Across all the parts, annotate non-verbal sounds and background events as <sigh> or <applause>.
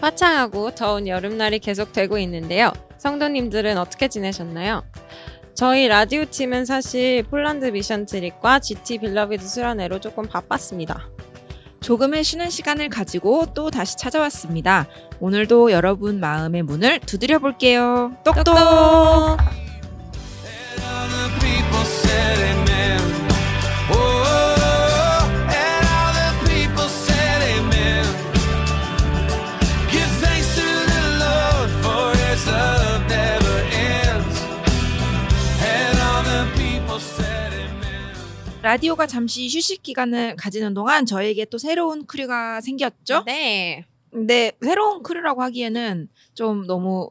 화창하고 더운 여름날이 계속되고 있는데요. 성도님들은 어떻게 지내셨나요? 저희 라디오 팀은 사실 폴란드 미션 트립과 GT 빌러비드 수련회로 조금 바빴습니다. 조금의 쉬는 시간을 가지고 또 다시 찾아왔습니다. 오늘도 여러분 마음의 문을 두드려 볼게요. 똑똑! All 라디오가 잠시 휴식 기간을 가지는 동안 저에게 또 새로운 crew가 생겼죠? 네. 근데 새로운 crew라고 하기에는 좀 너무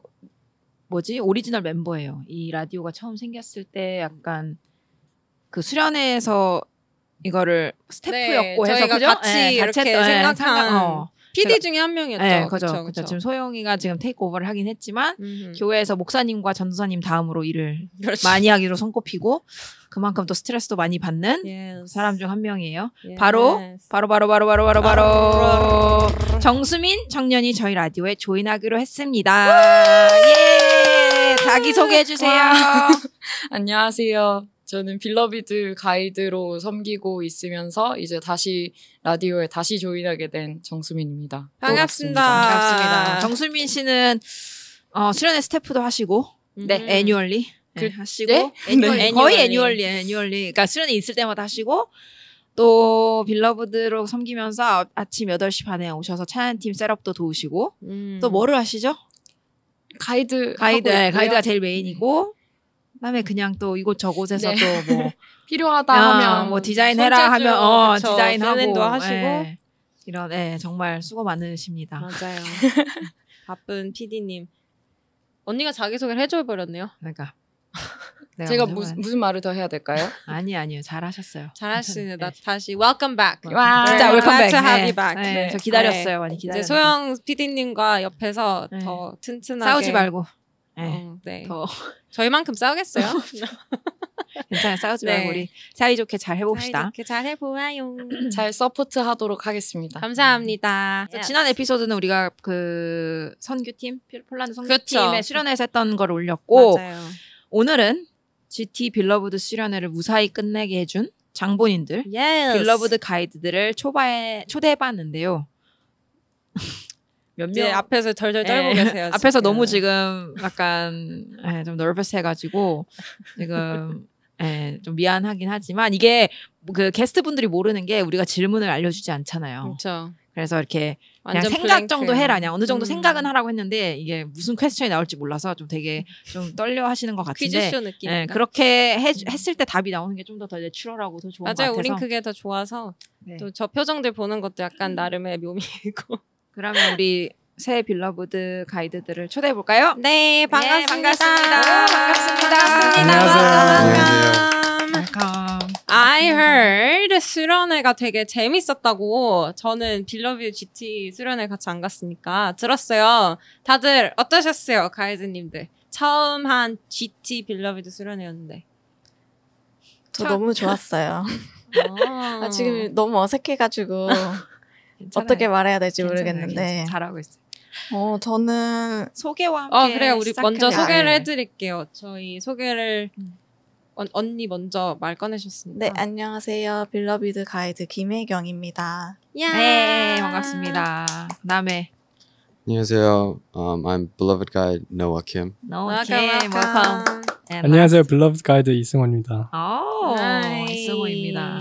뭐지 오리지널 멤버예요. 이 라디오가 처음 생겼을 때 약간 그 수련회에서 이거를 스태프였고 네, 해서 그죠? 같이 네, 이렇게 했던, 네, 생각한 생각- 어. PD 중에 한 명이었죠. 네, 그죠. 그쵸. 그쵸. 지금 소영이가 지금 take over를 하긴 했지만 음흠. 교회에서 목사님과 전도사님 다음으로 일을 그렇죠. 많이 하기로 손꼽히고 그만큼 또 스트레스도 많이 받는 yes. 사람 중 한 명이에요. Yes. 바로 바로 바로 바로 바로 바로 바로 정수민 청년이 저희 라디오에 조인하기로 했습니다. 예! 자기 소개해 주세요. <laughs> 안녕하세요. 저는 빌러비드 가이드로 섬기고 있으면서 이제 다시 라디오에 다시 조인하게 된 정수민입니다. 반갑습니다. 반갑습니다. 정수민 씨는 어, 수련의 스태프도 하시고 네. 네 annually. 그- 하시고 네? annually, <laughs> 네. 거의 annually. annually annually 그러니까 수련회 있을 때마다 하시고 또 Beloved로 섬기면서 아- 아침 8시 반에 오셔서 찬양팀 setup도 도우시고 음. 또 뭐를 하시죠? 가이드 가이드 네. 가이드가 제일 main이고 그다음에 그냥 또 이곳 저곳에서 네. 또뭐 <laughs> 필요하다 하면 하면 뭐 디자인해라 하면 어 그쵸. 디자인하고 하시고. 예. 이런 예, 정말 수고 많으십니다. 맞아요. <laughs> 바쁜 PD님. 언니가 자기 소개를 해줘 버렸네요. 그러니까 <laughs> 제가 먼저 무슨 무슨 말을 더 해야 될까요? <laughs> 아니 아니요 잘하셨어요. 잘하십니다 네. 다시 welcome back. 와. 진짜 웰컴백. glad to have 네. you back. 네, 네. 저 기다렸어요 많이 기다렸어요. 이제 소영 PD님과 옆에서 네. 더 튼튼하게 싸우지 말고. 네. 어, 네. 더 저희만큼 싸우겠어요. <laughs> 괜찮아요. 싸우지 네. 말고 우리 사이좋게 잘 해봅시다. 이렇게 잘 해보아요. <clears throat> 잘 support하도록 하겠습니다. 감사합니다. 그래서 지난 에피소드는 우리가 그 선교팀 폴란드 그렇죠. 선교팀의 수련회에서 했던 걸 올렸고 맞아요. 오늘은 GT Beloved 수련회를 무사히 끝내게 해준 장본인들 Yes. Beloved 가이드들을 초바에 초대해봤는데요. 몇 이제 명? 앞에서 덜덜 떨고 예. 계세요. <laughs> 앞에서 지금. 너무 지금 약간 예, 좀 nervous해가지고 지금 예, 좀 미안하긴 하지만 이게 그 게스트 분들이 모르는 게 우리가 질문을 알려주지 않잖아요. 그렇죠. 그래서 이렇게 그냥 생각 blank. 정도 해라. 그냥 어느 정도 음. 생각은 하라고 했는데 이게 무슨 question이 나올지 몰라서 좀 되게 좀 떨려 하시는 것 같은데. 퀴즈쇼 느낌. 예, 그렇게 해, 했을 때 답이 나오는 게 좀 더더 natural하고 더 좋은 것 맞아요. 같아서. 우린 그게 더 좋아서 네. 또저 표정들 보는 것도 약간 나름의 묘미이고. <laughs> 그러면 우리 새 Beloved 가이드들을 초대해 볼까요? 네, 반갑습니다. 반갑습니다. 반갑습니다. 반갑습니다. Welcome. I heard 수련회가 되게 재밌었다고 저는 Beloved GT 수련회 같이 안 갔으니까 들었어요. 다들 어떠셨어요, 가이드님들? 처음 한 GT Beloved 수련회였는데. 저 참. 너무 좋았어요. 아, 아, 지금 너무 어색해가지고. 어떻게 말해야 될지 괜찮아요. 모르겠는데. 괜찮아요. 잘하고 있어요. 어, 저는 소개와 함께 어 그래요. 우리 먼저 소개를 돼요. 해드릴게요. 저희 소개를 음. 언, 언니 먼저 말 꺼내셨으니까. 네 안녕하세요 Beloved 가이드 김혜경입니다. 야. 네, 반갑습니다. 그다음에 안녕하세요. Um, I'm beloved guide Noah Kim. Noah Welcome, Kim, welcome. 안녕하세요. Beloved 가이드 이승원입니다. 오, nice. 이승호입니다.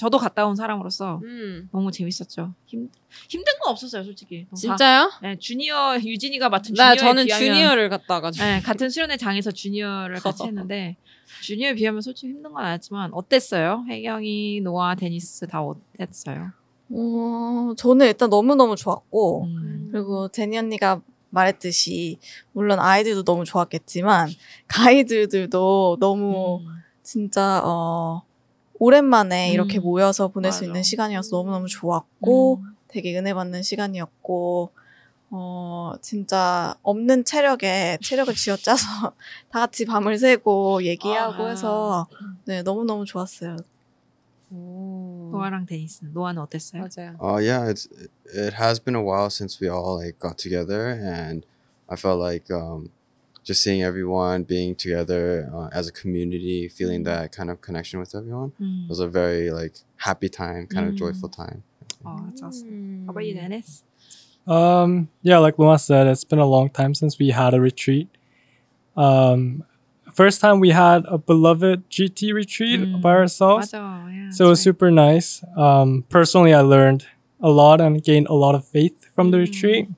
저도 갔다 온 사람으로서 음. 너무 재밌었죠. 힘 힘든 거 없었어요, 솔직히. 다- 진짜요? 네, 주니어 유진이가 맡은 나 주니어에 저는 비하면- 주니어를 갔다 와가지고. 네, 같은 수련회 장에서 주니어를 같이 <laughs> 했는데 주니어에 비하면 솔직히 힘든 건 아니지만 어땠어요? 혜경이, 노아, 데니스 다 어땠어요? 어, 저는 일단 너무 너무 좋았고 음. 그리고 제니 언니가 말했듯이 물론 아이들도 너무 좋았겠지만 가이드들도 너무 음. 진짜 어 오랜만에 이렇게 음. 모여서 보낼 수 맞아. 있는 시간이어서 너무너무 좋았고 음. 되게 은혜 받는 시간이었고 어 진짜 없는 체력에 체력을 쥐어짜서 다 같이 밤을 새고 얘기하고 아. 해서 네 너무너무 좋았어요. 오. 노아랑 데니스. 노아는 어땠어요? 맞아요. Oh yeah, it's it has been a while since we all like got together, and I felt like um, just seeing everyone being together uh, as a community, feeling that kind of connection with everyone 음. was a very like happy time, kind of Mm. joyful time. Oh, that's awesome. 음. How about you, Dennis? Um, yeah, like Luma said, it's been a long time since we had a retreat. Um, first time we had a beloved GT retreat mm. by ourselves. yeah, so it was right. super nice. Um, personally, I learned a lot and gained a lot of faith from the mm. retreat.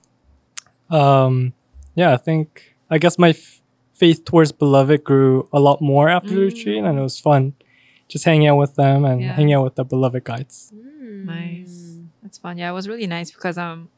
Um, yeah, I think, I guess my f- faith towards beloved grew a lot more after mm. the retreat and it was fun just hanging out with them and yeah. hanging out with the beloved guides. Nice. That's fun. Yeah, it was really nice because um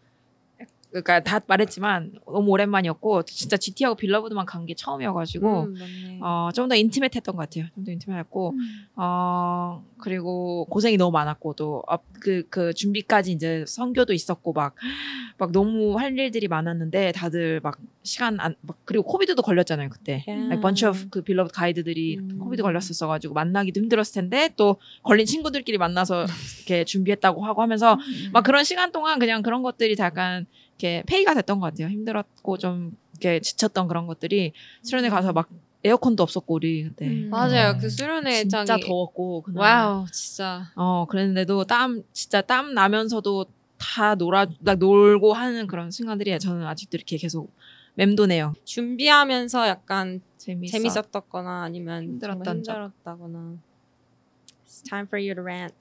그러니까 다 말했지만 너무 오랜만이었고 진짜 GT하고 Beloved만 간 게 처음이어가지고 음, 맞네. 어, 좀 더 intimate했던 것 같아요. 좀 더 intimate했고 어 그리고 고생이 너무 많았고 또그그 그 준비까지 이제 선교도 있었고 막막 너무 할 일들이 많았는데 다들 막 시간 안 막 그리고 COVID도 걸렸잖아요 그때. Yeah. like bunch of 그 Beloved 가이드들이 음. COVID 걸렸었어가지고 만나기도 힘들었을 텐데 또 걸린 친구들끼리 만나서 <laughs> 이렇게 준비했다고 하고 하면서 막 그런 시간 동안 그냥 그런 것들이 다 약간 이렇게 pay가 됐던 것 같아요. 힘들었고 좀 이렇게 지쳤던 그런 것들이 수련회 가서 막 에어컨도 없었고 우리 그때 음. 맞아요. 음. 그 수련회 진짜 굉장히 더웠고 그날. Wow, 진짜. 어 그랬는데도 땀 진짜 땀 나면서도 다 놀아 막 놀고 하는 그런 순간들이 저는 아직도 이렇게 계속 맴도네요. 준비하면서 약간 재밌어. 재밌었다거나 아니면 힘들었던. 힘들었다거나. It's time for you to rant.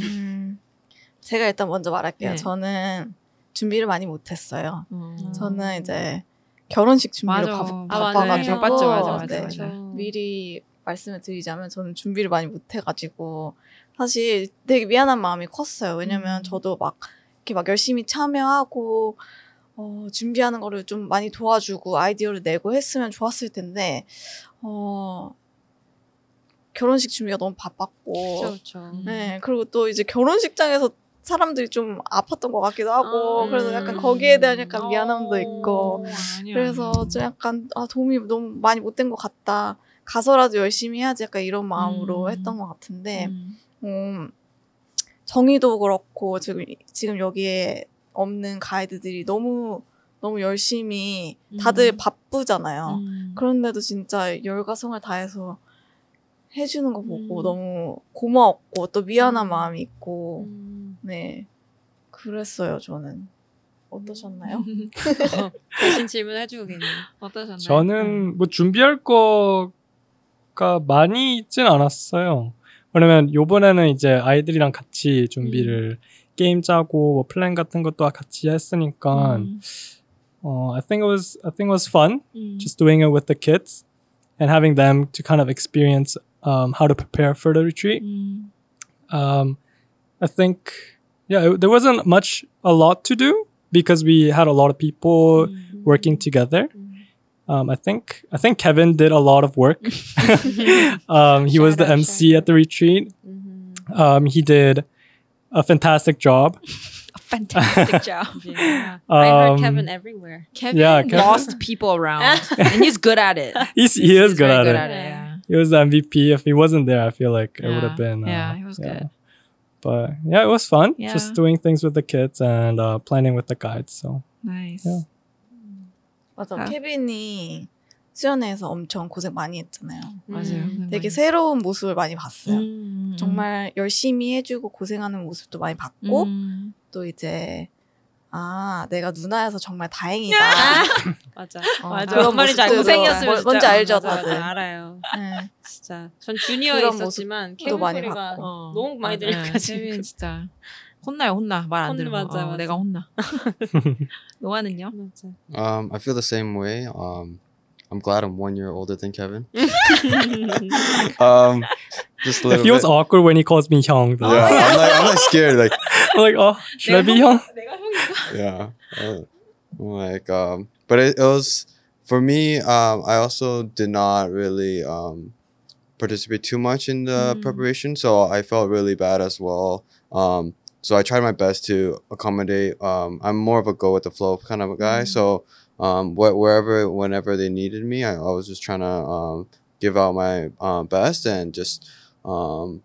음, <laughs> 제가 일단 먼저 말할게요. 네. 저는 준비를 많이 못했어요. 어. 저는 이제 결혼식 준비를 맞아. 바, 아, 바빠가지고 맞아요. 맞죠, 맞아, 맞아, 네, 맞아. 미리 말씀을 드리자면 저는 준비를 많이 못해가지고 사실 되게 미안한 마음이 컸어요. 왜냐면 음. 저도 막 이렇게 막 열심히 참여하고 어, 준비하는 거를 좀 많이 도와주고 아이디어를 내고 했으면 좋았을 텐데 어, 결혼식 준비가 너무 바빴고 그렇죠. 네 그리고 또 이제 결혼식장에서 사람들이 좀 아팠던 것 같기도 하고 아, 그래서 약간 음. 거기에 대한 약간 어, 미안함도 있고 아니야, 그래서. 좀 약간 아 도움이 너무 많이 못 된 것 같다. 가서라도 열심히 해야지 약간 이런 마음으로 음. 했던 것 같은데 음. 음, 정의도 그렇고 지금 지금 여기에 없는 가이드들이 너무 너무 열심히 다들 음. 바쁘잖아요. 음. 그런데도 진짜 열과성을 다해서 해주는 거 보고 음. 너무 고마웠고 또 미안한 음. 마음이 있고 음. 네 그랬어요 저는 어떠셨나요? 대신 질문해주고 계네요. 어떠셨나요? 저는 뭐 준비할 거가 많이 있진 않았어요. 왜냐면 요번에는 이제 아이들이랑 같이 준비를 게임 짜고 뭐 플랜 같은 것도 같이 했으니까 음. 어, I think it was I think it was fun 음. just doing it with the kids and having them to kind of experience um, how to prepare for the retreat. 음. Um, I think yeah, it, there wasn't much a lot to do because we had a lot of people 음. working together. Um, I think I think Kevin did a lot of work. <laughs> <laughs> um, he was the MC shout at the retreat. Mhm. Um, he did a fantastic job. <laughs> Fantastic job. Yeah. I heard Um, Kevin everywhere. Kevin Yeah, Kevin- lost people around, and he's good at it. He's, he is He's good very at it. Yeah. He was the MVP. If he wasn't there, I feel like it would have been. Uh, Yeah, he was good. But yeah, it was fun. Yeah. Just doing things with the kids and uh, planning with the guides. So Nice. Yeah. 맞아 아. 케빈이 수련회에서 엄청 고생 많이 했잖아요. 맞아요. 음. 되게 새로운 모습을 많이 봤어요. 음. 정말 열심히 해주고 고생하는 모습도 많이 봤고 음. 또 이제 아 내가 누나여서 정말 다행이다. 맞아. 어, 맞아. 그런 뭔 말인지 알고 생겼으면 뭐- 진짜 뭔지 알죠 맞아, 맞아, 다들. 알아요. 네. 진짜 전 주니어에 있었지만 케빈 많이 소리가. 어, 너무 많이. 들려가지고. 케빈 진짜 혼나요 혼나 말 안 들으면 맞아, 어, 맞아. 내가 혼나. 노아는요? 맞아. Um, I feel the same way. Um, I'm glad I'm one year older than Kevin. um, just a it little feels bit. awkward when he calls me Hyung. Though. Yeah, I'm like I'm like scared. Like I'm like, oh, should I be Hyung? yeah. Oh, like, um, but it, it was for me. Um, I also did not really um, participate too much in the mm. preparation, so I felt really bad as well. Um, so I tried my best to accommodate. Um, I'm more of a go with the flow kind of a guy, mm. so um, wh- wherever, whenever they needed me, I, I was just trying to um, give out my um, best and just um,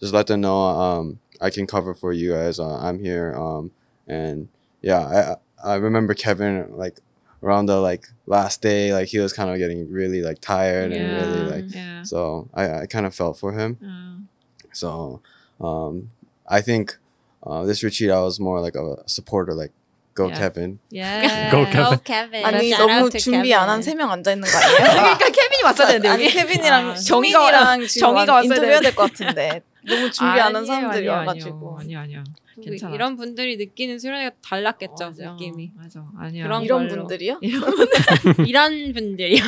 just let them know um, I can cover for you guys. Uh, I'm here um, and yeah, I I remember Kevin like around the like last day like he was kind of getting really like tired and really like yeah. so I I kind of felt for him. 음. So um I think uh, this retreat I was more like a supporter like go Yeah. Kevin. Yeah. <laughs> Go, Kevin. Oh, Kevin. 아니 Shout out 너무 to 준비 안 한 Kevin. 세 명 앉아 있는 거 아니에요? <laughs> 그러니까 케빈이 왔어야 되는데 아니 여기 케빈이랑 아, 정이랑 지금 정의가 완- 왔어야 인터뷰해야 되는데. 될 것 같은데 너무 준비 안 한 사람들이 아니에요, 와가지고 아니요 아니요 그리고 괜찮아. 이런 분들이 느끼는 수련회가 달랐겠죠 맞아. 느낌이. 맞아 아니야 그런 이런 <laughs> 걸로. 분들이요? <laughs> 이런 분들이요.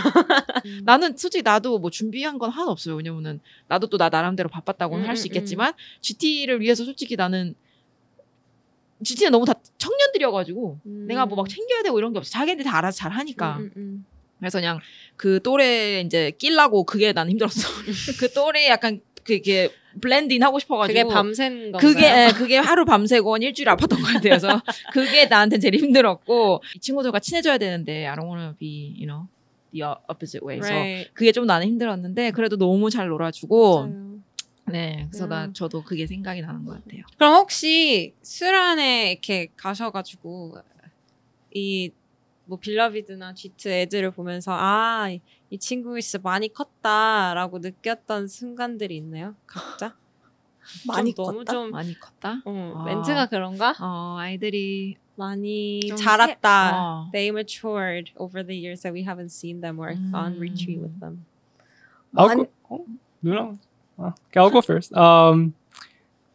나는 솔직히 나도 뭐 준비한 건 하나 없어요. 왜냐면은 나도 또 나 나름대로 바빴다고는 음, 할수 음, 있겠지만 GT를 위해서 솔직히 나는 GT는 너무 다 청년들이어가지고 내가 뭐 막 챙겨야 되고 이런 게 없어. 자기네들 다 알아서 잘 하니까. 음, 음, 음. 그래서 그냥 그 또래 이제 끼려고 그게 난 힘들었어. <laughs> 그 또래 약간 그게 blend in 하고 싶어가지고. 그게 밤샌 건가요? 그게 예, 그게 하루 밤새고 한 일주일 아팠던 것 같아요. 그래서 <laughs> 그게 나한테 제일 힘들었고 이 친구들과 친해져야 되는데 I don't wanna be, you know, the opposite way. 그래서 Right. 그게 좀 나는 힘들었는데 그래도 너무 잘 놀아주고 맞아요. 네 그래서 나 음. 저도 그게 생각이 나는 것 같아요. 그럼 혹시 수련회 이렇게 가셔가지고 이 뭐 Beloved나 GT 애들을 보면서 아 이 친구 진짜 많이 컸다라고 느꼈던 순간들이 있나요? 각자? 많이 좀 너무 컸다? 좀 많이 컸다. 어, 아. 멘트가 그런가? 어 아이들이 많이 좀 자랐다. 세- 어. They matured over the years that we haven't seen them or gone 음. retreat with them. I'll go. Oh, no. Oh, Okay, I'll go first. Um,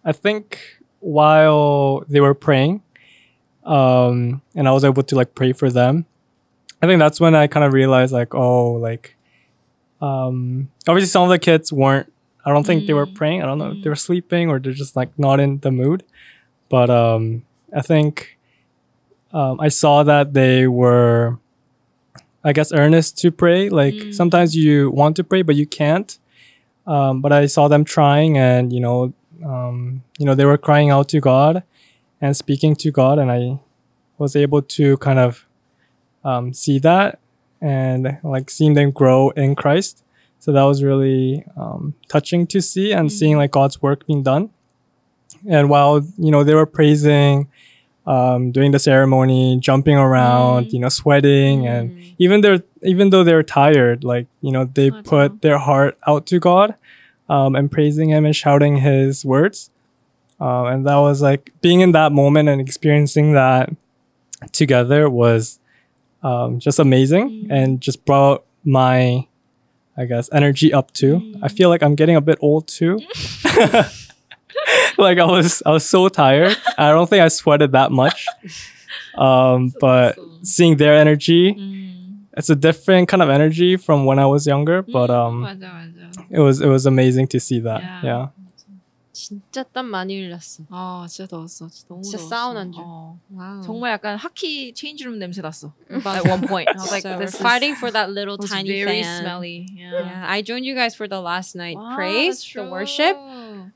I think while they were praying, um, and I was able to like pray for them. I think that's when I kind of realized like, oh, like, um, obviously some of the kids weren't. I don't think they were Mm. praying. I don't know if they were sleeping or they're just like not in the mood. But um, I think um, I saw that they were, I guess, earnest to pray. Like Mm. sometimes you want to pray, but you can't. Um, but I saw them trying, and you know, um, you know, they were crying out to God and speaking to God, and I was able to kind of um, see that and like seeing them grow in Christ. So that was really um, touching to see and mm-hmm. seeing like God's work being done. And while you know they were praising, um, doing the ceremony, jumping around, mm-hmm. you know, sweating, mm-hmm. and even they're even though they're tired, like you know they oh, put their heart out to God, um, and praising Him and shouting His words. Um, and that was like being in that moment and experiencing that together was um, just amazing Mm. and just brought my, I guess, energy up too. I feel like I'm getting a bit old too. <laughs> like I was, I was so tired. I don't think I sweated that much. Um, but seeing their energy, 음. it's a different kind of energy from when I was younger. But 음, um, 맞아 맞아. it was it was amazing to see that. Yeah. Yeah. 진짜 땀 많이 흘렸어. 아 진짜 더웠어. 진짜 너무 진짜 더웠어. 사우나인 줄. 어. Wow. 정말 약간 하키 change room 냄새 났어. At one point, I was like, this is fighting for that little it was tiny very fan. smelly. Yeah. Yeah, I joined you guys for the last night 와, praise, the worship.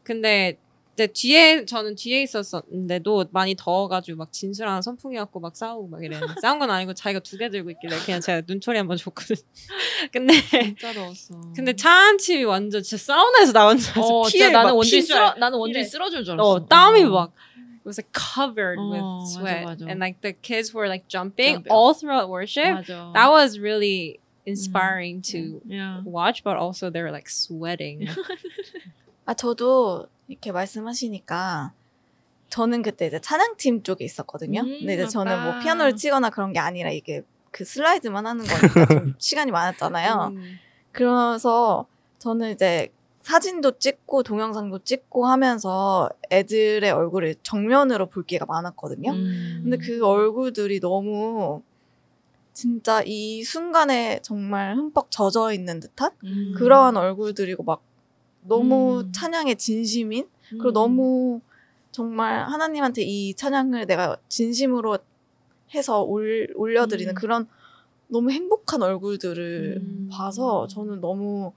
근데 이제 뒤에 저는 뒤에 있었었는데도 많이 더워가지고 막 진수랑 선풍기 갖고 막 싸우고 막 이랬는데 싸운 건 아니고 자기가 두 개 들고 있길래 그냥 제가 눈초리 한번 줬거든. 근데 진짜 더웠어. 근데 차 안침이 완전 진짜 사우나에서 나온 줄 알았어. 어, 진짜 나는 핀줄 쓰러. 나는 피에. 쓰러질 줄 알았어. 어, 땀이 어. 막 it was like covered 어, with 맞아, sweat 맞아. and like the kids were like jumping Jumping. all throughout worship. 맞아. That was really inspiring to yeah. watch, but also they were like sweating. 아 저도 이렇게 말씀하시니까 저는 그때 이제 찬양팀 쪽에 있었거든요. 음, 근데 이제 저는 뭐 맞다. 피아노를 치거나 그런 게 아니라 이게 그 슬라이드만 하는 거니까 좀 <laughs> 시간이 많았잖아요. 음. 그래서 저는 이제 사진도 찍고 동영상도 찍고 하면서 애들의 얼굴을 정면으로 볼 기회가 많았거든요. 음. 근데 그 얼굴들이 너무 진짜 이 순간에 정말 흠뻑 젖어 있는 듯한 음. 그러한 얼굴들이고 막 너무 음. 찬양에 진심인 그리고 음. 너무 정말 하나님한테 이 찬양을 내가 진심으로 해서 올, 올려드리는 음. 그런 너무 행복한 얼굴들을 음. 봐서 저는 너무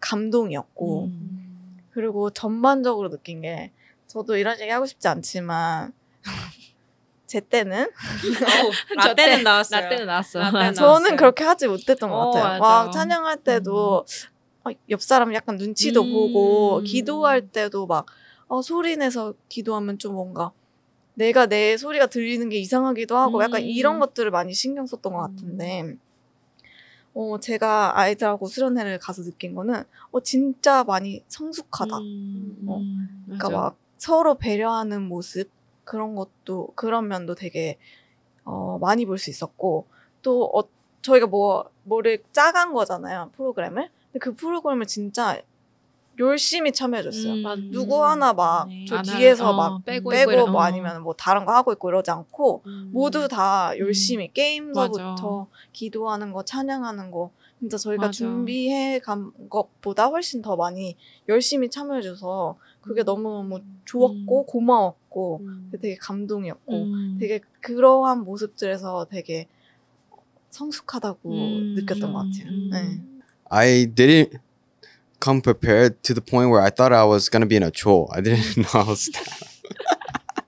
감동이었고 음. 그리고 전반적으로 느낀 게 저도 이런 얘기 하고 싶지 않지만 <laughs> 제 때는 <laughs> 나 때는 어, 나왔어요. 나 때는 나왔어. 나 때는 저는 나왔어요. 그렇게 하지 못했던 것 어, 같아요. 맞아. 막 찬양할 때도 어, 옆 사람 약간 눈치도 음. 보고 기도할 때도 막 어, 소리 내서 기도하면 좀 뭔가 내가 내 소리가 들리는 게 이상하기도 하고 약간 음. 이런 것들을 많이 신경 썼던 것 같은데 어, 제가 아이들하고 수련회를 가서 느낀 거는 어, 진짜 많이 성숙하다. 음, 어. 음, 그러니까 맞아. 막 서로 배려하는 모습 그런 것도 그런 면도 되게 어, 많이 볼 수 있었고 또 어, 저희가 뭐 뭐를 짜간 거잖아요 프로그램을 근데 그 프로그램을 진짜 열심히 참여해줬어요. 음, 누구 하나 막 네. 저 뒤에서 어, 막 빼고 빼고, 이래- 뭐 어. 아니면 뭐 다른 거 하고 있고 이러지 않고 음. 모두 다 열심히 게임서부터 맞아. 기도하는 거 찬양하는 거 진짜 저희가 맞아. 준비해 간 것보다 훨씬 더 많이 열심히 참여해줘서 그게 너무너무 좋았고 고마웠고 음. 되게 감동이었고 음. 되게 그러한 모습들에서 되게 성숙하다고 음. 느꼈던 것 같아요. 음. 네. I didn't come prepared to the point where I thought I was gonna be in a chol. I didn't <laughs> know I was that.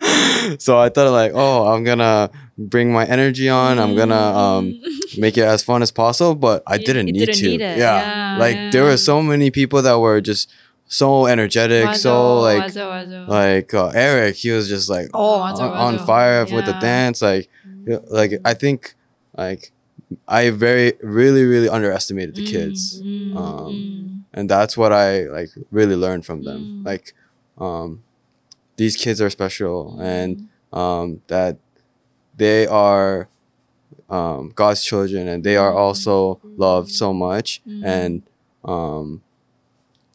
<laughs> so I thought like, oh, I'm gonna bring my energy on. I'm gonna um make it as fun as possible, but I You- didn't you need didn't to. need it. Yeah. Yeah, like there yeah. were so many people that were just so energetic, so 맞아, like 맞아, 맞아. like uh, Eric, he was just like 어, 맞아, on, on 맞아. fire with the Yeah. dance. Like, yeah, like I think like I very really really underestimated the kids, 음, Um, 음. and that's what I like really learned from them. Mm. Like, um, these kids are special, and um, that they are um, God's children, and they are also loved so much, Mm. and um,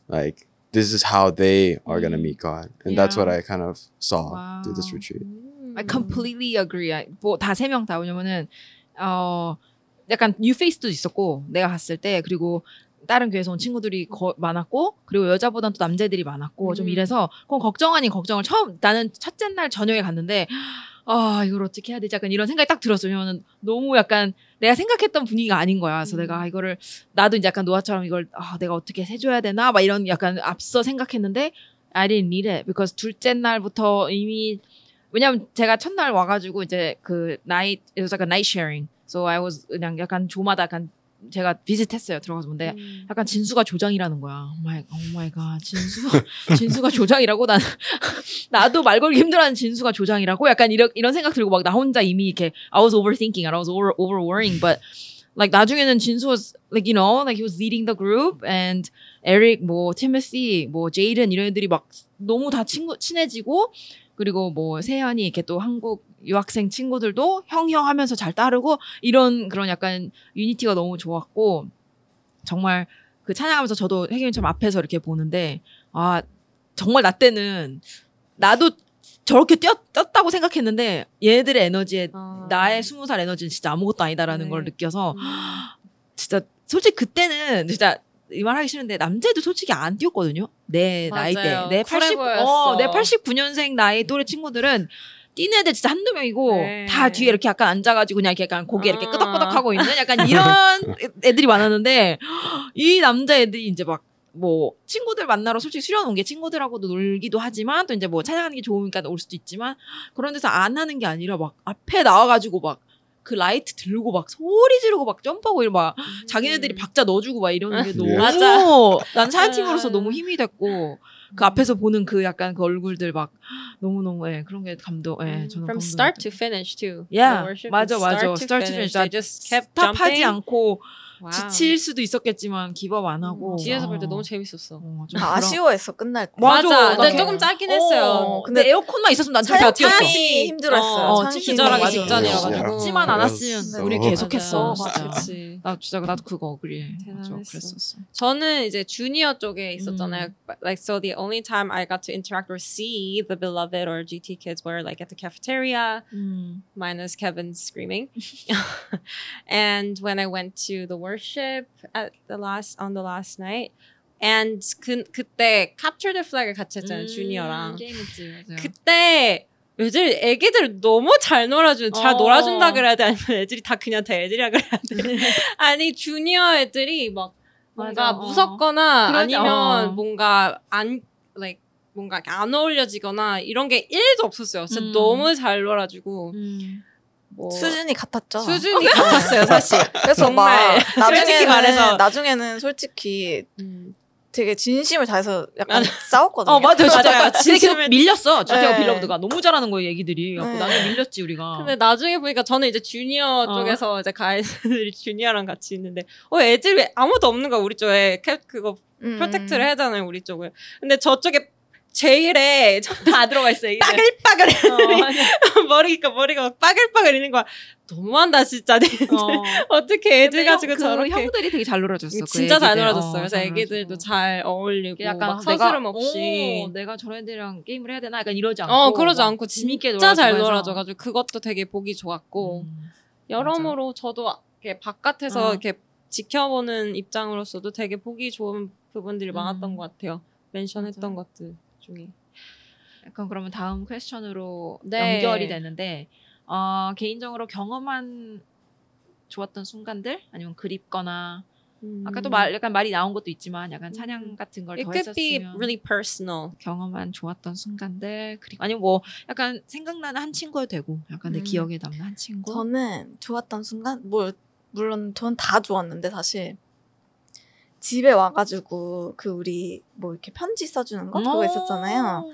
like this is how they are gonna Mm. meet God, and that's what Yeah. I kind of saw through this Wow. retreat. I completely agree. 뭐다 세 명 다 왜냐면은 어 약간 뉴페이스도 있었고 내가 갔을 때 그리고 다른 교회에서 온 친구들이 거, 많았고 그리고 여자보단 또 남자들이 많았고 좀 음. 이래서 그건 걱정 아닌 걱정을 처음 나는 첫째 날 저녁에 갔는데 아 이걸 어떻게 해야 되지 약간 이런 생각이 딱 들었어요. 왜냐면 너무 약간 내가 생각했던 분위기가 아닌 거야. 그래서 음. 내가 아, 이거를 나도 이제 약간 노아처럼 이걸 아 내가 어떻게 해줘야 되나 막 이런 약간 앞서 생각했는데 I didn't need it because 둘째 날부터 이미 왜냐면 제가 첫날 와가지고 이제 그 night a night sharing. So I was 그냥 약간 조마다 약간 제가 비슷했어요 들어가서 근데 음. 약간 진수가 조장이라는 거야. Oh my oh my god. 진수 진수가 조장이라고 난 <laughs> 나도 말 걸기 힘들어하는 진수가 조장이라고 약간 이런 이런 생각 들고 막 나 혼자 이미 이렇게 I was overthinking I was over over worrying but like 나중에는 진수 was like you know like he was leading the group and 에릭 뭐 티모시 뭐 제이든 이런 애들이 막 너무 다 친구 친해지고 그리고 뭐 세연이 이렇게 또 한국 유학생 친구들도 형형 하면서 잘 따르고 이런 그런 약간 유니티가 너무 좋았고 정말 그 찬양하면서 저도 혜경이처럼 앞에서 이렇게 보는데 아 정말 나 때는 나도 저렇게 뛰었, 뛰었다고 생각했는데 얘네들의 에너지에 아. 나의 스무 살 에너지는 진짜 아무것도 아니다라는 네. 걸 느껴서 음. 진짜 솔직히 그때는 진짜 이 말 하기 싫은데 남자애도 솔직히 안 뛰었거든요. 내 나이 때. 맞아요. 내 쿨해 80, 보였어. 어, 내 89년생 나이 또래 친구들은 뛰는 애들 진짜 한두 명이고 네. 다 뒤에 이렇게 약간 앉아가지고 그냥 이렇게 약간 고개 이렇게 아. 끄덕끄덕 하고 있는 약간 이런 <laughs> 애들이 많았는데 <gasps> 이 남자 애들이 이제 막 뭐 친구들 만나러 솔직히 수련 온 게 친구들하고도 놀기도 하지만 또 이제 뭐 찬양하는 게 좋으니까 올 수도 있지만 그런 데서 안 하는 게 아니라 막 앞에 나와가지고 막 그 라이트 들고 막 소리 지르고 막 점프하고 이러 막 자기네들이 박자 넣어주고 막 이러는 게 너무 예. 맞아. 난 사역팀으로서 아. 너무 힘이 됐고 그 앞에서 보는 그 약간 그 얼굴들 막 너무 너무 예 그런 게 감동 예 저는 From start to finish too. Yeah, 맞아, 맞아. Start to Start to finish. They just kept jumping. 않고 wow. 지칠 수도 있었겠지만 give up 안 하고 음, 뒤에서 볼때 어. 너무 재밌었어. 어, 좀 아, 아쉬워했어 끝날 때. 맞아. 맞아. 근데 나 조금 짜긴 했어요. 어, 근데 에어컨만 있었으면 난좀 버텼어. 찬양이 힘들었어요. 어, 기절하기 힘들어가지고. 직전이어가지고. 덥지만 않았으면 네. 우리 어. 계속했어. 나 진짜 나도 그거 대단했어. 그랬었어. 저는 이제 주니어 쪽에 있었잖아요. 음. But, Like so, the only time I got to interact or see the beloved or GT kids were like at the cafeteria, 음. minus Kevin screaming, <laughs> and when I went to the worship at the last on the last night, and 그 그때 capture the flag을 같이 했잖아요, 음, 주니어랑. 게임했지. 맞아요. 그때 애들 애기들 너무 잘 놀아준 잘 어. 놀아준다 그래야 돼 아니면 애들이 다 그냥 다 애들이라 그래야 돼 <laughs> 아니 주니어 애들이 막 뭔가 맞아, 어. 무섭거나 그러지, 아니면 어. 뭔가 안 like 뭔가 안 어울려지거나 이런 게 1도 없었어요 진짜 음. 너무 잘 놀아주고 음. 뭐 수준이 같았죠. 수준이 <laughs> 같았어요 사실. 그래서 정말 솔직히 말해서. 나중에는 솔직히 음. 되게 진심을 다해서 약간 싸웠거든요. 어 맞아요 진짜 맞아요. 근데 계속 밀렸어 주태가 네. 빌러브드가 너무 잘하는 거예요 얘기들이 네. 나중에 밀렸지 우리가 근데 나중에 보니까 저는 이제 주니어 어. 쪽에서 이제 가이드들이 <laughs> 주니어랑 같이 있는데 어 애들이 아무도 없는 거야 우리 쪽에 캡 그거 음. 프로텍트를 해야 되잖아요 우리 쪽을. 근데 저쪽에 제일에 다 들어가 있어 얘기들 빠글빠글 어, 맞아. <laughs> 머리가 머리가 막 빠글빠글 있는 거야. 너무한다 진짜. 어. <laughs> 어떻게 애들 가지고 형- 그 저렇게 형들이 되게 잘 놀아줬어. 그 진짜 잘 애기들. 놀아줬어요. 어, 그래서 잘 애기들도. 잘 어울리고 약간 막 서스름 없이. 어, 내가 저런 애들이랑 게임을 해야 되나 약간 이러지 않고 어 그러지 막 않고 재밌게 진짜 잘. 놀아줘가지고 그것도 되게 보기 좋았고 음. 여러모로 저도 이렇게 바깥에서 어. 이렇게 지켜보는 입장으로서도 되게 보기 좋은 부분들이 많았던 음. 것 같아요. 멘션했던 맞아. 것들 중에. 약간 그러면 다음 퀘스천으로 네. 연결이 되는데 어, 개인적으로 경험한 좋았던 순간들 아니면 그립거나 아까 또 말 약간 말이 나온 것도 있지만 약간 찬양 같은 걸 음. It 더 could be 했었으면 really personal. 경험한 좋았던 순간들 그리고 아니면 뭐 약간 생각나는 한 친구여도 되고 약간 내 음. 기억에 남는 한 친구 저는 좋았던 순간 뭐 물론 전 다 좋았는데 사실 집에 와가지고 그 우리 뭐 이렇게 편지 써주는 거 그거 있었잖아요.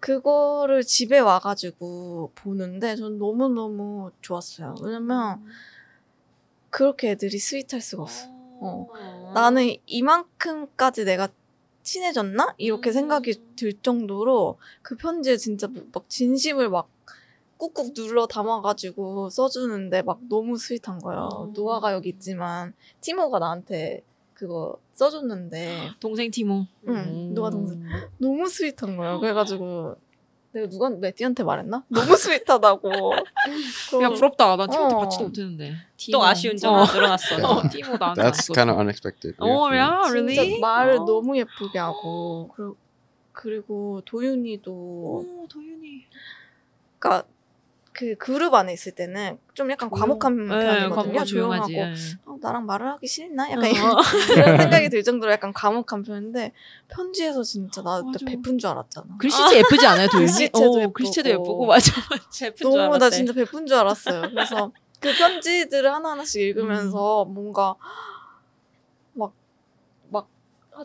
그거를 집에 와가지고 보는데 전 너무 너무 좋았어요. 왜냐면 그렇게 애들이 스윗할 수가 없어. 어. 나는 이만큼까지 내가 친해졌나? 이렇게 음. 생각이 들 정도로 그 편지에 진짜 뭐막 진심을 막 꾹꾹 눌러 담아가지고 써주는데 막 너무 sweet한 거예요. 어. 노아가 여기 있지만 티모가 나한테 그거 써줬는데 동생 티모 응, 음. 누가 동생? 너무 sweet한 거예요. 그래가지고 내가 누가 매띠한테 말했나? 너무 sweet하다고. <laughs> 야 부럽다 난 티모한테 어. 받지도 못했는데 또 티모. 아쉬운 점이 어. 늘어났어. 어, 티모 나한테 That's 안 kind of unexpected. 어, yeah, me. 진짜 really? 말을 어. 너무 예쁘게 하고 그리고, 그리고 도윤이도 오 도윤이 그러니까 그 그룹 안에 있을 때는 좀 약간 과묵한 네, 편이거든요. 과묵하고 조용하고. 예. 어, 나랑 말을 하기 싫나? 약간 어. 이런, <laughs> 이런 생각이 들 정도로 약간 과묵한 편인데 편지에서 진짜 나 맞아. 그때 베푼 줄 알았잖아. 글씨체 예쁘지 않아요 도윤이? 글씨체도 어, 예쁘고. 글씨체도 예쁘고 맞아. 제품 줄 너무 나. 진짜 베푼 줄 알았어요. 그래서 그 편지들을 하나하나씩 읽으면서 음. 뭔가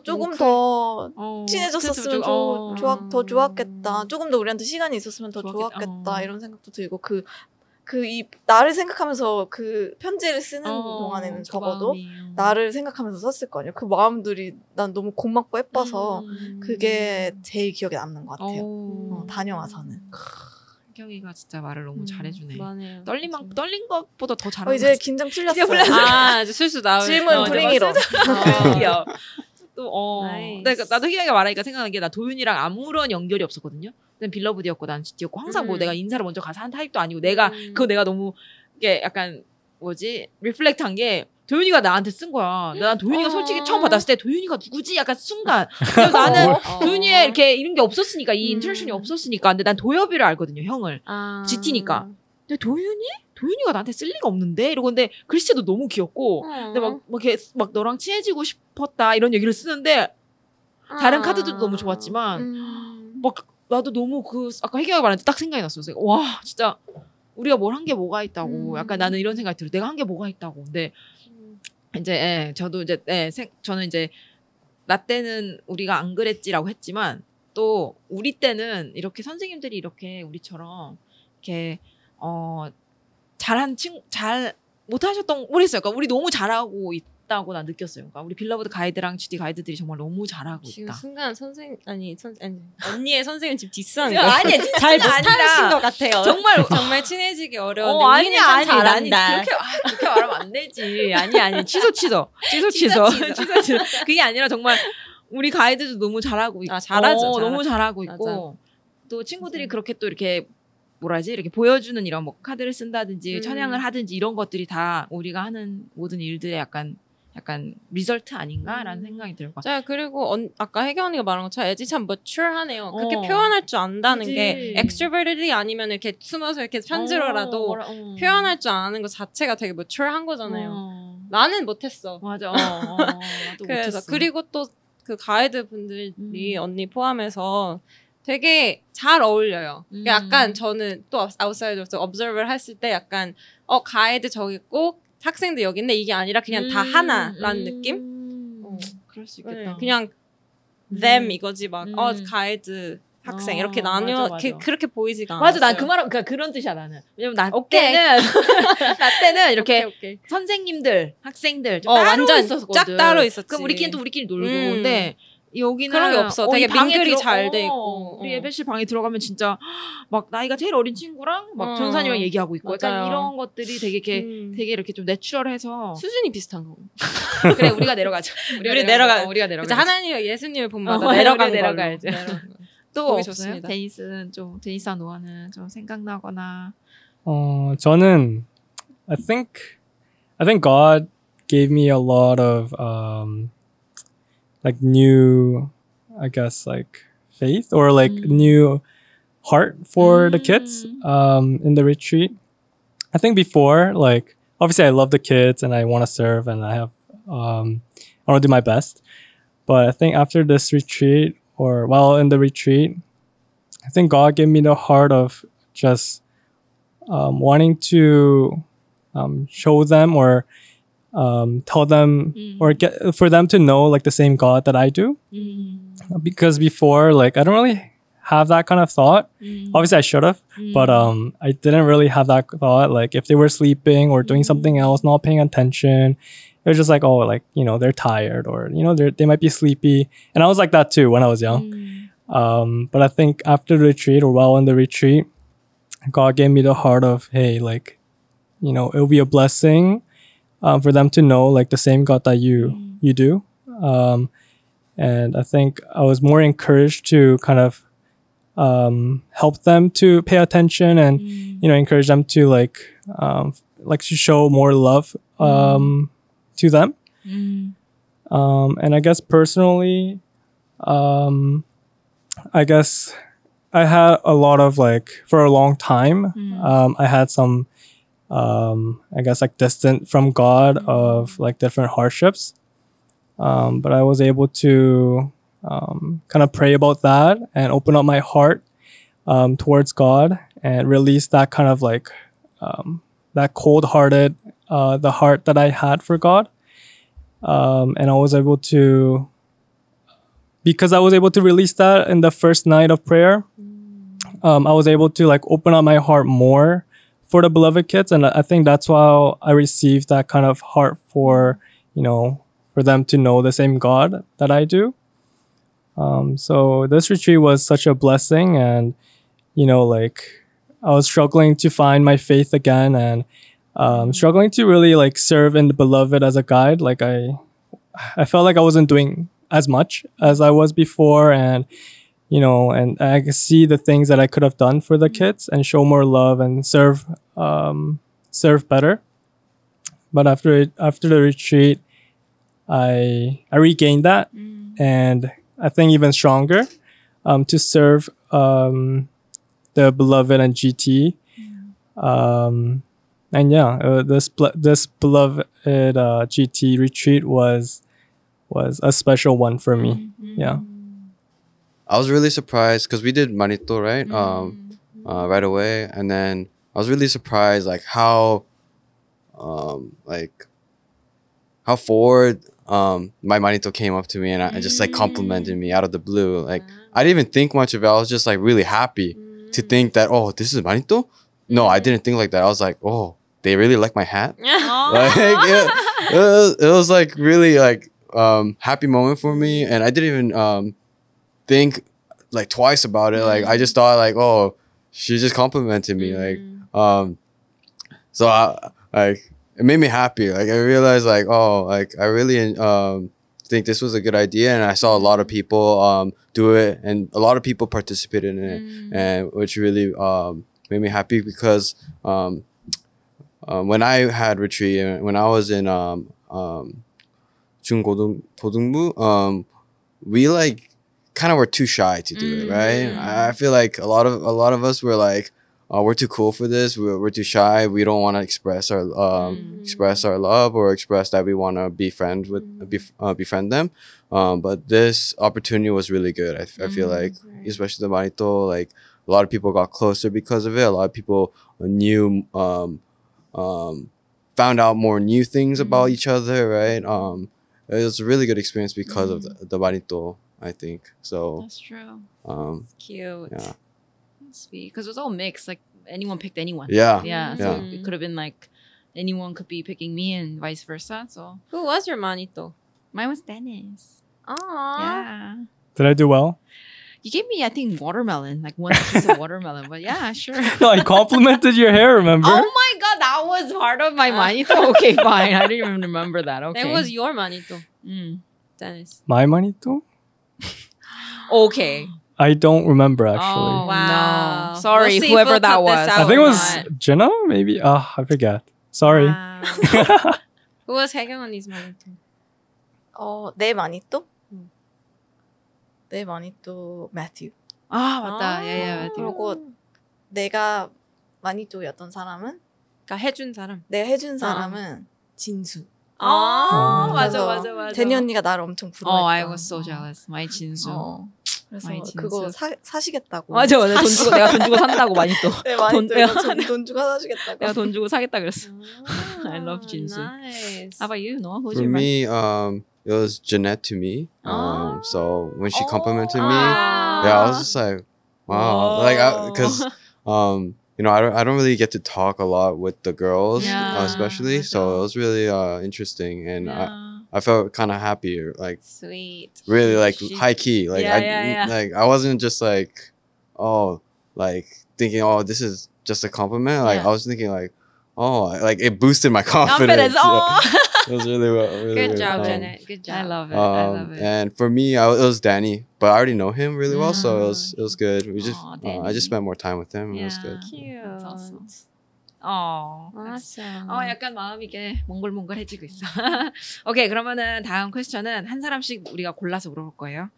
조금 뭉클. 더 어, 친해졌었으면 좀- 좋, 어. 좋았, 더 좋았겠다. 조금 더 우리한테 시간이 있었으면 더 좋았겠다. 좋았겠 다. 어. 이런 생각도 들고 그, 그 이 나를 생각하면서 그 편지를 쓰는 어, 동안에는 그 적어도 어. 나를 생각하면서 썼을 거 아니에요. 그 마음들이 난 너무 고맙고 예뻐서 음. 그게 제일 기억에 남는 것 같아요. 어. 어, 다녀와서는. 혜경이가 진짜 말을 너무 잘해주네. 맞아요. 떨림만 떨린 것보다 더 어, 잘하는 이제 긴장 <laughs> 풀렸어요. 아 이제 슬슬 나올 질문 어, bring it on. 귀여워. <laughs> 또 어. 내가 나도 희경이가 말하니까 생각난 게 나 도윤이랑 아무런 연결이 없었거든요. 난 Beloved였고 난 GT였고 항상 뭐 음. 내가 인사를 먼저 가서 한 타입도 아니고 내가 음. 그거 내가 너무 이게 약간 뭐지 reflect한 게 도윤이가 나한테 쓴 거야. 난 도윤이가 어. 솔직히 처음 받았을 때 도윤이가 누구지? 약간 순간. <laughs> 그래서 나는 어. 도윤이의 이렇게 이런 게 없었으니까 이 음. interaction이 없었으니까. 근데 난 도엽이를 알거든요, 형을. 아. GT니까. 근데 도윤이? 도윤이가 나한테 쓸 리가 없는데 이러고 근데 글씨도 너무 귀엽고. 어. 근데 막, 막, 이렇게 막 너랑 친해지고 싶었다 이런 얘기를 쓰는데 다른 아. 카드들도 너무 좋았지만 음. 막 나도 너무 그 아까 희경이 말했는데 딱 생각이 났어. 그래서 와 진짜 우리가 뭘 한 게 뭐가 있다고 음. 약간 나는 이런 생각이 들어. 내가 한 게 뭐가 있다고. 근데 이제 예, 저도 이제 예, 생, 저는 이제 나 때는 우리가 안 그랬지라고 했지만 또 우리 때는 이렇게 선생님들이 이렇게 우리처럼 이렇게 어 잘한 친구 잘 못하셨던 모르겠어요. 그러니까 우리 너무 잘하고 있다고 난 느꼈어요. 그러니까 우리 빌러브드 가이드랑 GD 가이드들이 정말 너무 잘하고 지금 있다. 순간 선생 아니 선 아니 언니의 선생님 지금 아니야, 거예요. 진짜 잘. 못하신 것 같아요. 정말 <laughs> 정말 친해지기 어려운데 어, 참 아니, 잘한다. 그렇게, 아, 그렇게 말하면 안 되지. 아니, 아니. 취소, 취소. 취소, 취소. 취소, 취소. <laughs> 그게 아니라 정말 우리 가이드도 너무 잘하고 있고. 아, 잘하죠, 어, 잘하죠. 너무 잘하고 있고. 맞아. 또 친구들이 맞아요. 그렇게 또 이렇게 뭐라지? 이렇게 보여주는 이런 뭐 카드를 쓴다든지 음. 찬양을 하든지 이런 것들이 다 우리가 하는 모든 일들의 약간 약간 리설트 아닌가라는 음. 생각이 들고. 자 그리고 언, 아까 혜경 언니가 말한 것처럼 애지 참 matur하네요. 그렇게 어. 표현할 줄 안다는 그치. 게 extroverted이 아니면 이렇게 숨어서 이렇게 편지로라도 어, 어. 표현할 줄 아는 것 자체가 되게 matur한 거잖아요. 어. 나는 못했어. 맞아. 어, 어, <laughs> 그래서 못했어. 그리고 또 그 가이드 분들이 음. 언니 포함해서 되게 잘 어울려요. 음. 약간 저는 또 아웃사이더로서 observe를 했을 때 약간 어 가이드 저기 있고 학생들 여기 있는데 이게 아니라 그냥 다 음, 하나라는 음. 느낌? 어. 그럴 수 네, 있겠다. 그냥 음. them 이거지 막어 음. 가이드 학생 어, 이렇게 나뉘어 맞아, 맞아. 그, 그렇게 보이지가 맞아, 난. 그 말, 그러니까 그런 뜻이야 나는. 왜냐면 나 오케이. 때는 <laughs> 나 때는 이렇게 오케이, 오케이. 선생님들, 학생들 좀 어, 따로 완전 있었거든. 쫙 따로 있었지. 그럼 우리끼리 또 우리끼리 놀고. 음. 근데 여기는 그런 게 없어. 되게 이 방에 민글이 들어- 잘돼 어, 있고. 우리 어. 예배실 방에 들어가면 진짜 막 나이가 제일 어린 친구랑 막 어. 전사님이랑 얘기하고 있고 약간 맞아요. 이런 것들이 되게 이렇게 음. 되게 이렇게 좀 내추럴해서 수준이 비슷한 거. <laughs> 그래 우리가 내려가자. 우리 내려가- 어, 우리가 내려가. 하나님과 예수님을 본받아 어, 우리. 내려간 거. 또 없어요? 좋습니다. 데니스는 좀 데니스와 노아는 좀 생각나거나 어, 저는 I think I think God gave me a lot of um like new I guess like faith or like Mm. new heart for the kids Mm. um in the retreat. I think before like obviously I love the kids and I want to serve and I have um I want to do my best. But I think after this retreat or while in the retreat, I think God gave me the heart of just um, wanting to um, show them or um, tell them mm. or get for them to know like the same God that I do. Mm. Because before, like I don't really have that kind of thought. Mm. Obviously, I should have, mm. but um, I didn't really have that thought. Like if they were sleeping or doing something mm. else, not paying attention, it was just like oh, like you know they're tired or you know they they might be sleepy. And I was like that too when I was young. Mm. Um, but I think after the retreat or while on the retreat, God gave me the heart of hey, like you know it'll be a blessing um, for them to know like the same God that you you do. Um, and I think I was more encouraged to kind of um, help them to pay attention and 음. you know encourage them to like um, like to show more love um, to them. 음. Um, and I guess personally, um, I guess I had a lot of like for a long time. Mm. Um, I had some, um, I guess like distant from God of like different hardships. Um, but I was able to um, kind of pray about that and open up my heart um, towards God and release that kind of like um, that cold-hearted, uh, the heart that I had for God um, and I was able to because I was able to release that in the first night of prayer. Um, I was able to like open up my heart more for the beloved kids, and I think that's why I received that kind of heart for you know for them to know the same God that I do. Um, so this retreat was such a blessing, and you know like I was struggling to find my faith again, and um, struggling to really like serve in the beloved as a guide. Like I, I felt like I wasn't doing as much as I was before, and you know, and I could see the things that I could have done for the kids and show more love and serve, um, serve better. But after it, after the retreat, I I regained that, and I think even stronger, um, to serve um, the beloved and GT. Um, and yeah, uh, this this beloved uh, GT retreat was was a special one for me. Yeah. I was really surprised because we did Manito right, um, uh, right away, and then I was really surprised like how, um, like, how forward um my Manito came up to me and, I, and just like complimented me out of the blue. Like I didn't even think much of it. I was just like really happy to think that oh this is Manito. No, I didn't think like that. I was like oh they really like my hat. <laughs> <laughs> like it, it, was, it was like really like um happy moment for me and i didn't even um think like twice about it. Mm. Like I mm. just thought like, oh, she just complimented me. Mm. Like, um, so I like it made me happy. Like I realized like, oh, like I really um think this was a good idea, and I saw a lot of mm. people um do it, and a lot of people participated in it, mm. and which really um made me happy because um. Um, when I had retreat uh, when I was in um um um we like kind of were too shy to do it, right? I feel like a lot of a lot of us were like, uh, we're too cool for this. We're, we're too shy. We don't want to express our um, Mm. express our love or express that we want to be friends with bef- uh, befriend them. Um, but this opportunity was really good. I, f- I feel Mm, like, right. especially the Manito, like a lot of people got closer because of it. A lot of people knew, um, um, found out more new things about each other. Right. Um, it was a really good experience because of the, the Manito. I think so. That's true. Um, Cute. yeah, Sweet. Because it was all mixed. Like anyone picked anyone. yeah. Yeah. Yeah. So it could have been like anyone could be picking me and vice versa. So Who was your manito? mine was Dennis. Aww. Yeah. Did I do well? You gave me, I think, watermelon, like one piece of watermelon. But yeah, <laughs> sure. No, <laughs> I complimented your hair. Remember? Oh my god, that was part of my manito. <laughs> Okay, fine. I didn't even remember that. Okay. That was your manito, Mm. Dennis. My money too? Okay. I don't remember actually. Oh Wow. no. Sorry, We'll whoever we'll that was. I think it was not. Jenna, maybe. Ah, I forget. Sorry. Wow. Who was 혜경 언니's manito? 어, 내 마니또? 음. 내 마니또 매튜. 아 맞다. 아. 예예 맞다. 그리고 내가 마니또였던 사람은 그러니까 해준 사람. 내가 해준 사람은 진수. 아, 어. 맞아, 맞아, 맞아. 데니 언니가 나를 엄청 부러워했던. Oh, I was so jealous. My 진수. 어. 그래서 많이. 그거 사, 사시겠다고. 맞아 맞아. 돈 주고 내가 돈 주고 산다고 많이 또. 네, 돈- 마니또 돈, 돈 주고 사주겠다고. 내가 돈 주고 사겠다 그랬어. 아, I love 진수. Nice. How about you? Noah? Who's For your me, um, it was Jeanette to me. Um, so when she complimented me, Ah. yeah, I was just like, wow, like because um, you know, I don't, I don't really get to talk a lot with the girls, Yeah, uh, especially. So it was really uh interesting, and I, Yeah. I felt kind of happy, like Sweet. really like She- high key, like Yeah, I yeah, like I wasn't just like, oh, like thinking, oh, this is just a compliment. Like. I was thinking like. Oh, like it boosted my confidence. <laughs> Confidence. Oh. <laughs> It was really well. Really Good good. job, Um, Janet. Good job. I love it. I love um, it. and for me, I, it was Danny, but I already know him really well, so it was Mm. it was good. We just Aw, uh, I just spent more time with him. and It was good. Cute. That's awesome. 어. Awesome. 어, 약간 마음이 이게 몽글몽글해지고 있어. 오케이, 그러면은 다음 퀘스천은 한 사람씩 우리가 골라서 물어볼 거예요.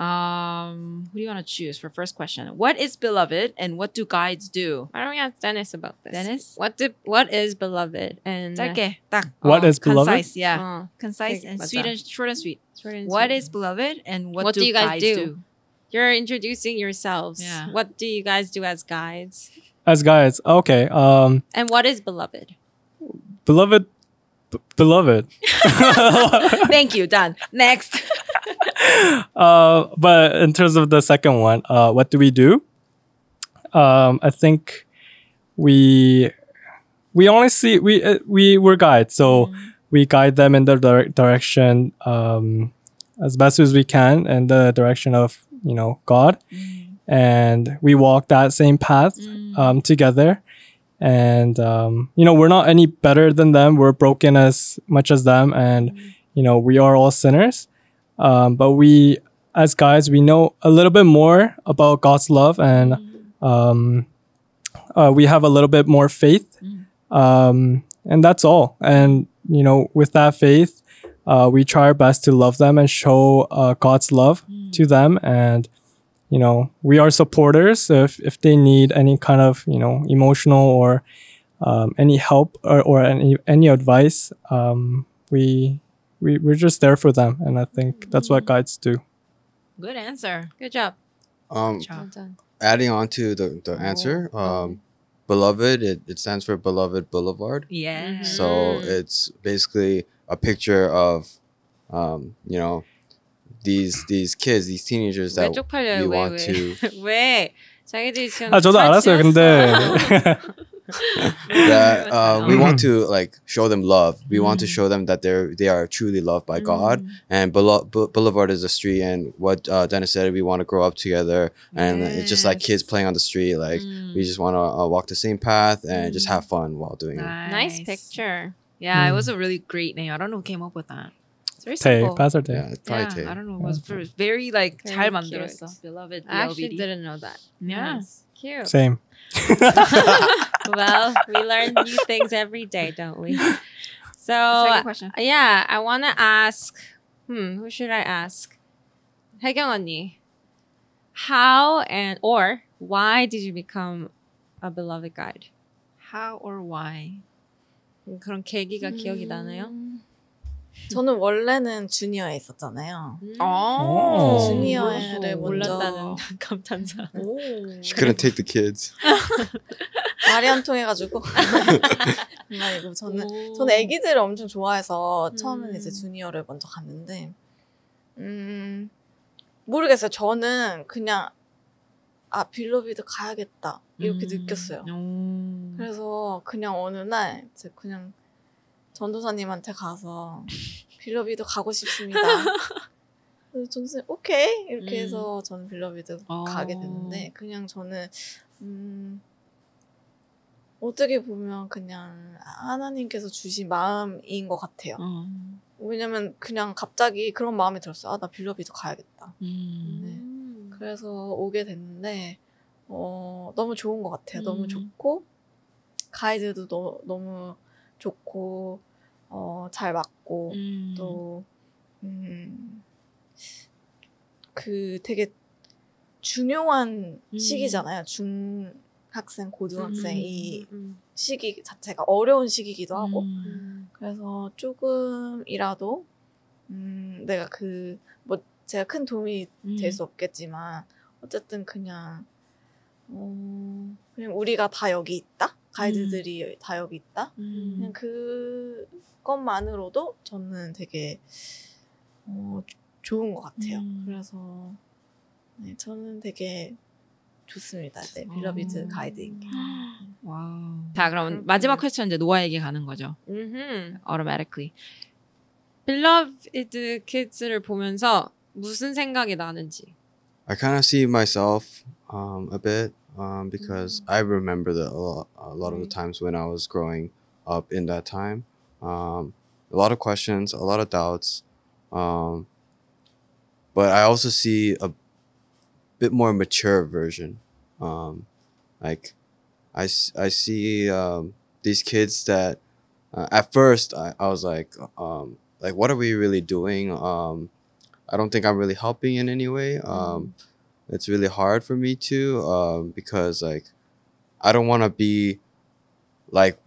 Um, who do you want to choose for first question? What is beloved and what do guides do? Why don't we ask Dennis about this? Dennis? What did what is beloved and 짧게 딱. What 어, is beloved? Concise, yeah. 어, Concise 되게 and 맞아. sweet and short and sweet. short and What sweet. is beloved and what, What do, do you guys guides do? do? You're introducing yourselves. Yeah. What do you guys do as guides? As guys, okay. Um, And what is beloved? beloved, beloved. <laughs> Thank you. Done. Next. <laughs> uh, but in terms of the second one, uh, what do we do? Um, I think we we only see we uh, we were guides, so we guide them in the dire- direction um, as best as we can in the direction of you know God, and we walk that same path um, together. And um, you know we're not any better than them. We're broken as much as them, and you know we are all sinners. Um, but we, as guys, we know a little bit more about God's love, and um, uh, we have a little bit more faith, um, and that's all. And you know, with that faith, uh, we try our best to love them and show uh, God's love to them, and you know, we are supporters. So if if they need any kind of you know emotional or um, any help or, or any any advice, um, we we we're just there for them, and I think that's what guides do. Good answer. Good job. Um, Well done. adding on to the the answer, um, beloved, it, it stands for Beloved Boulevard. Yeah. So Mm. it's basically a picture of, um, you know, these these kids, these teenagers 왜 that 쪽팔려요? you 왜 want 왜? to <laughs> 왜? 자기들이 지금 아 저도 잘 알았어요. 지냈어. 근데 <laughs> that uh, we want to like show them love. We want to Mm. show them that they're they are truly loved by God. And Boule- Bou- Boulevard is a street, and what uh, Dennis said, we want to grow up together, and it's just like kids Yes. playing on the street. Like Mm. we just want to uh, walk the same path and just have fun while doing it. Nice picture. Yeah, it Mm. was a really great name. I don't know who came up with that. It's very Tay, simple. Pastor Tay. Yeah, it's probably yeah, Tay. I don't know. It was very, very like Very 잘 cute. 만들었어. Beloved, I actually BLVD. didn't know that. Yeah. Nice. Cute. Same. <laughs> well, we learn <laughs> new things every day, don't we? <laughs> So, Second question. yeah, I want to ask, hmm, who should I ask? 혜경 언니. How and or why did you become a beloved guide? How or why? 음, 그런 계기가 기억이 나나요? 음, 저는 원래는 주니어에 있었잖아요. 음. 오. 주니어를 몰랐다는 <laughs> 감탄사. 오. She couldn't take the kids. <laughs> 말이 안 통해가지고 <laughs> 아니고 저는 저는 애기들을 엄청 좋아해서 처음에는 음. 이제 주니어를 먼저 갔는데 음 모르겠어요. 저는 그냥 아 빌로비드 가야겠다 이렇게 음. 느꼈어요. 오. 그래서 그냥 어느 날 이제 그냥 전도사님한테 가서 <laughs> 빌로비드 가고 싶습니다. <laughs> 그래서 전도사님 오케이 이렇게 음. 해서 저는 빌로비드 어. 가게 됐는데 그냥 저는 음 어떻게 보면 그냥 하나님께서 주신 마음인 것 같아요. 어. 왜냐면 그냥 갑자기 그런 마음이 들었어요. 아, 나 빌로비드 가야겠다. 음. 음. 그래서 오게 됐는데 어, 너무 좋은 것 같아요. 너무 음. 좋고 가이드도 너, 너무 좋고 어, 잘 맞고 음. 또 음, 그 되게 중요한 음. 시기잖아요. 중학생, 고등학생 음. 이 음. 시기 자체가 어려운 시기이기도 하고 음. 음. 그래서 조금이라도 음, 내가 그 뭐 제가 큰 도움이 음. 될수 없겠지만 어쨌든 그냥 어, 그냥 우리가 다 여기 있다 가이드들이 다 여기 있다 음. 그냥 그것만으로도 저는 되게 어, 좋은 것 같아요. 음. 그래서 네, 저는 되게 좋습니다. 네, Beloved 어. 가이드인 게. wow. 자, 그럼 그렇군요. 마지막 question 이제 노아에게 가는 거죠. 음흠. automatically. Beloved Kids를 보면서 무슨 생각이 나는지. I kind of see myself um, a bit um, because I remember that a, lot, a lot of the times when I was growing up in that time. Um, a lot of questions, a lot of doubts. Um, but I also see a bit more mature version. Um, like, I see um, these kids that uh, at first I, I was like, um, like, what are we really doing? Um, I don't think I'm really helping in any way. Um, it's really hard for me to um, because like I don't want to be like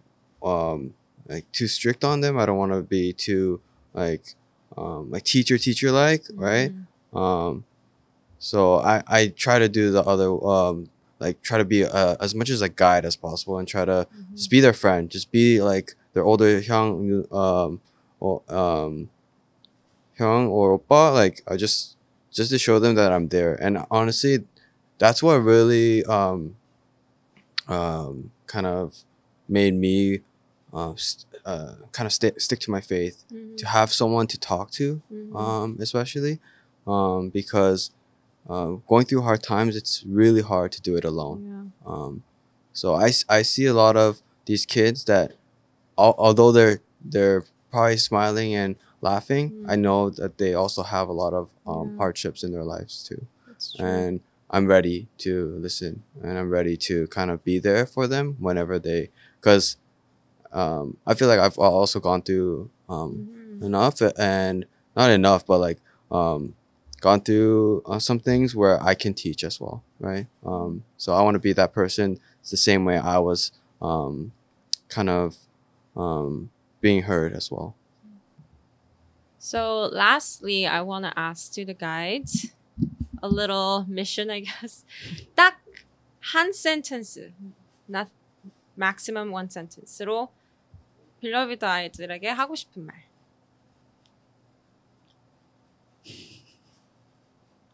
um, like too strict on them. I don't want to be too like um, like teacher teacher like right. Um, so I I try to do the other um like try to be uh, as much as a guide as possible and try to just be their friend. Just be like their older young um or um young or oppa. Like I just just to show them that I'm there. And honestly, that's what really um um kind of made me uh, st- uh kind of st- stick to my faith 음. to have someone to talk to 음. um, especially um, because um, going through hard times, it's really hard to do it alone. Yeah. Um, so I, I see a lot of these kids that, al- although they're they're probably smiling and laughing, I Mm. know that they also have a lot of um, Yeah. hardships in their lives too. And I'm ready to listen, and I'm ready to kind of be there for them whenever they, because um, I feel like I've also gone through um, 음. enough and not enough but like um gone through uh, some things where i can teach as well right um so i want to be that person it's the same way i was um kind of um being heard as well So lastly, I want to ask to the guides a little mission, I <laughs> guess. 딱 한 sentence, not maximum one sentence로 빌러비드 아이들에게 하고 싶은 말.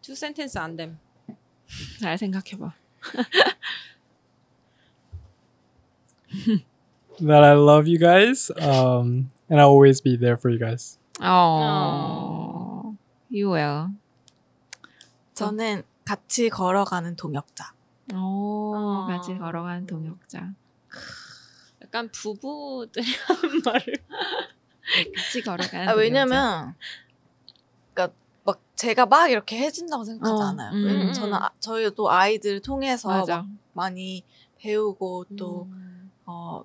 두 센텐스 안 됨. 잘 생각해봐. <laughs> That I love you guys, um, and I'll always be there for you guys. 어. You will. 저는 같이 걸어가는 동역자. 오, 어. 같이 걸어가는 동역자. 약간 부부들이 하는 <laughs> 말을. 같이 걸어가는 아, 동역자. 왜냐면 그러니까 막 제가 막 이렇게 해준다고 생각하지 어, 않아요. 음. 왜냐면 저는 아, 저희도 아이들 통해서 맞아. 막 많이 배우고 또 음. 어,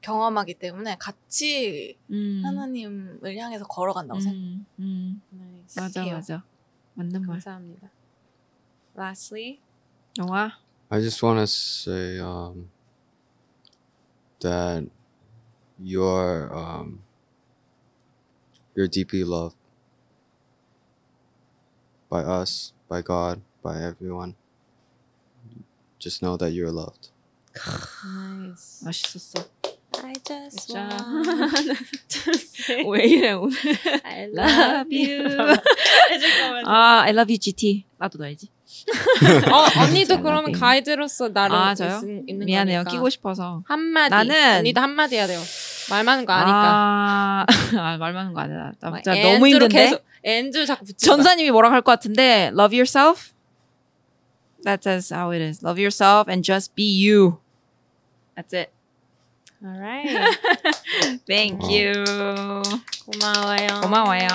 경험하기 때문에 같이 음. 하나님을 향해서 걸어간다고 음, 음. 나이스. 맞아. 맞아. 맞는 말. 감사합니다. Lastly, 영화? I just want to say um, that you're um, you're deeply loved by us, by God, by everyone. Just know that you're loved. Nice. 맛있었어. I just want <laughs> to say <laughs> 왜 이래 오늘? I <laughs> love you. 잠깐만. 아, I love you GT. 나도 넣어야지. 어, 언니도 그러면. 가이드로서 나름 아, 저요? 있, 있는 미안해요. 거니까. 끼고 싶어서. 한마디. 나는- 언니도 한마디 해야 돼요. 말 많은 거 아니까. 아, 아, 말 많은 거 아니야. 나막 진짜 너무 힘든데. 계속 and 자꾸 마. 전사님이 뭐라고 할 것 같은데 love yourself. That's how it is. Love yourself and just be you. That's it. Alright. <laughs> Thank 어. you. 고마워요. 고마워요.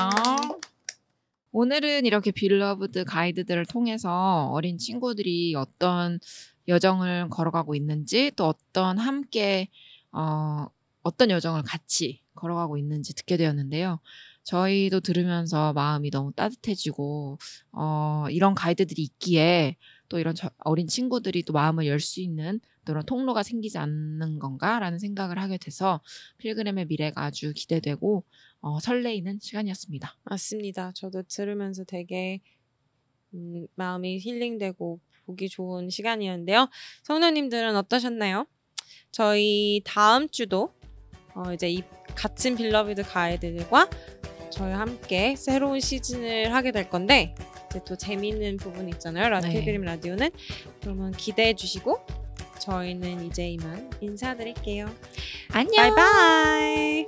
오늘은 이렇게 빌러브드 가이드들을 통해서 어린 친구들이 어떤 여정을 걸어가고 있는지 또 어떤 함께 어, 어떤 여정을 같이 걸어가고 있는지 듣게 되었는데요. 저희도 들으면서 마음이 너무 따뜻해지고 어, 이런 가이드들이 있기에 또 이런 저- 어린 친구들이 또 마음을 열 수 있는 또 이런 통로가 생기지 않는 건가라는 생각을 하게 돼서 필그램의 미래가 아주 기대되고 어, 설레이는 시간이었습니다. 맞습니다. 저도 들으면서 되게 음, 마음이 힐링되고 보기 좋은 시간이었는데요. 성도님들은 어떠셨나요? 저희 다음 주도 어, 이제 이 갇힌 빌러비드 가이드들과 저희 함께 새로운 시즌을 하게 될 건데 이제 또 재미있는 부분이 있잖아요. 라디오 네. 그림 라디오는 그러면 기대해 주시고 저희는 이제 이만 인사드릴게요. 안녕. 바이바이.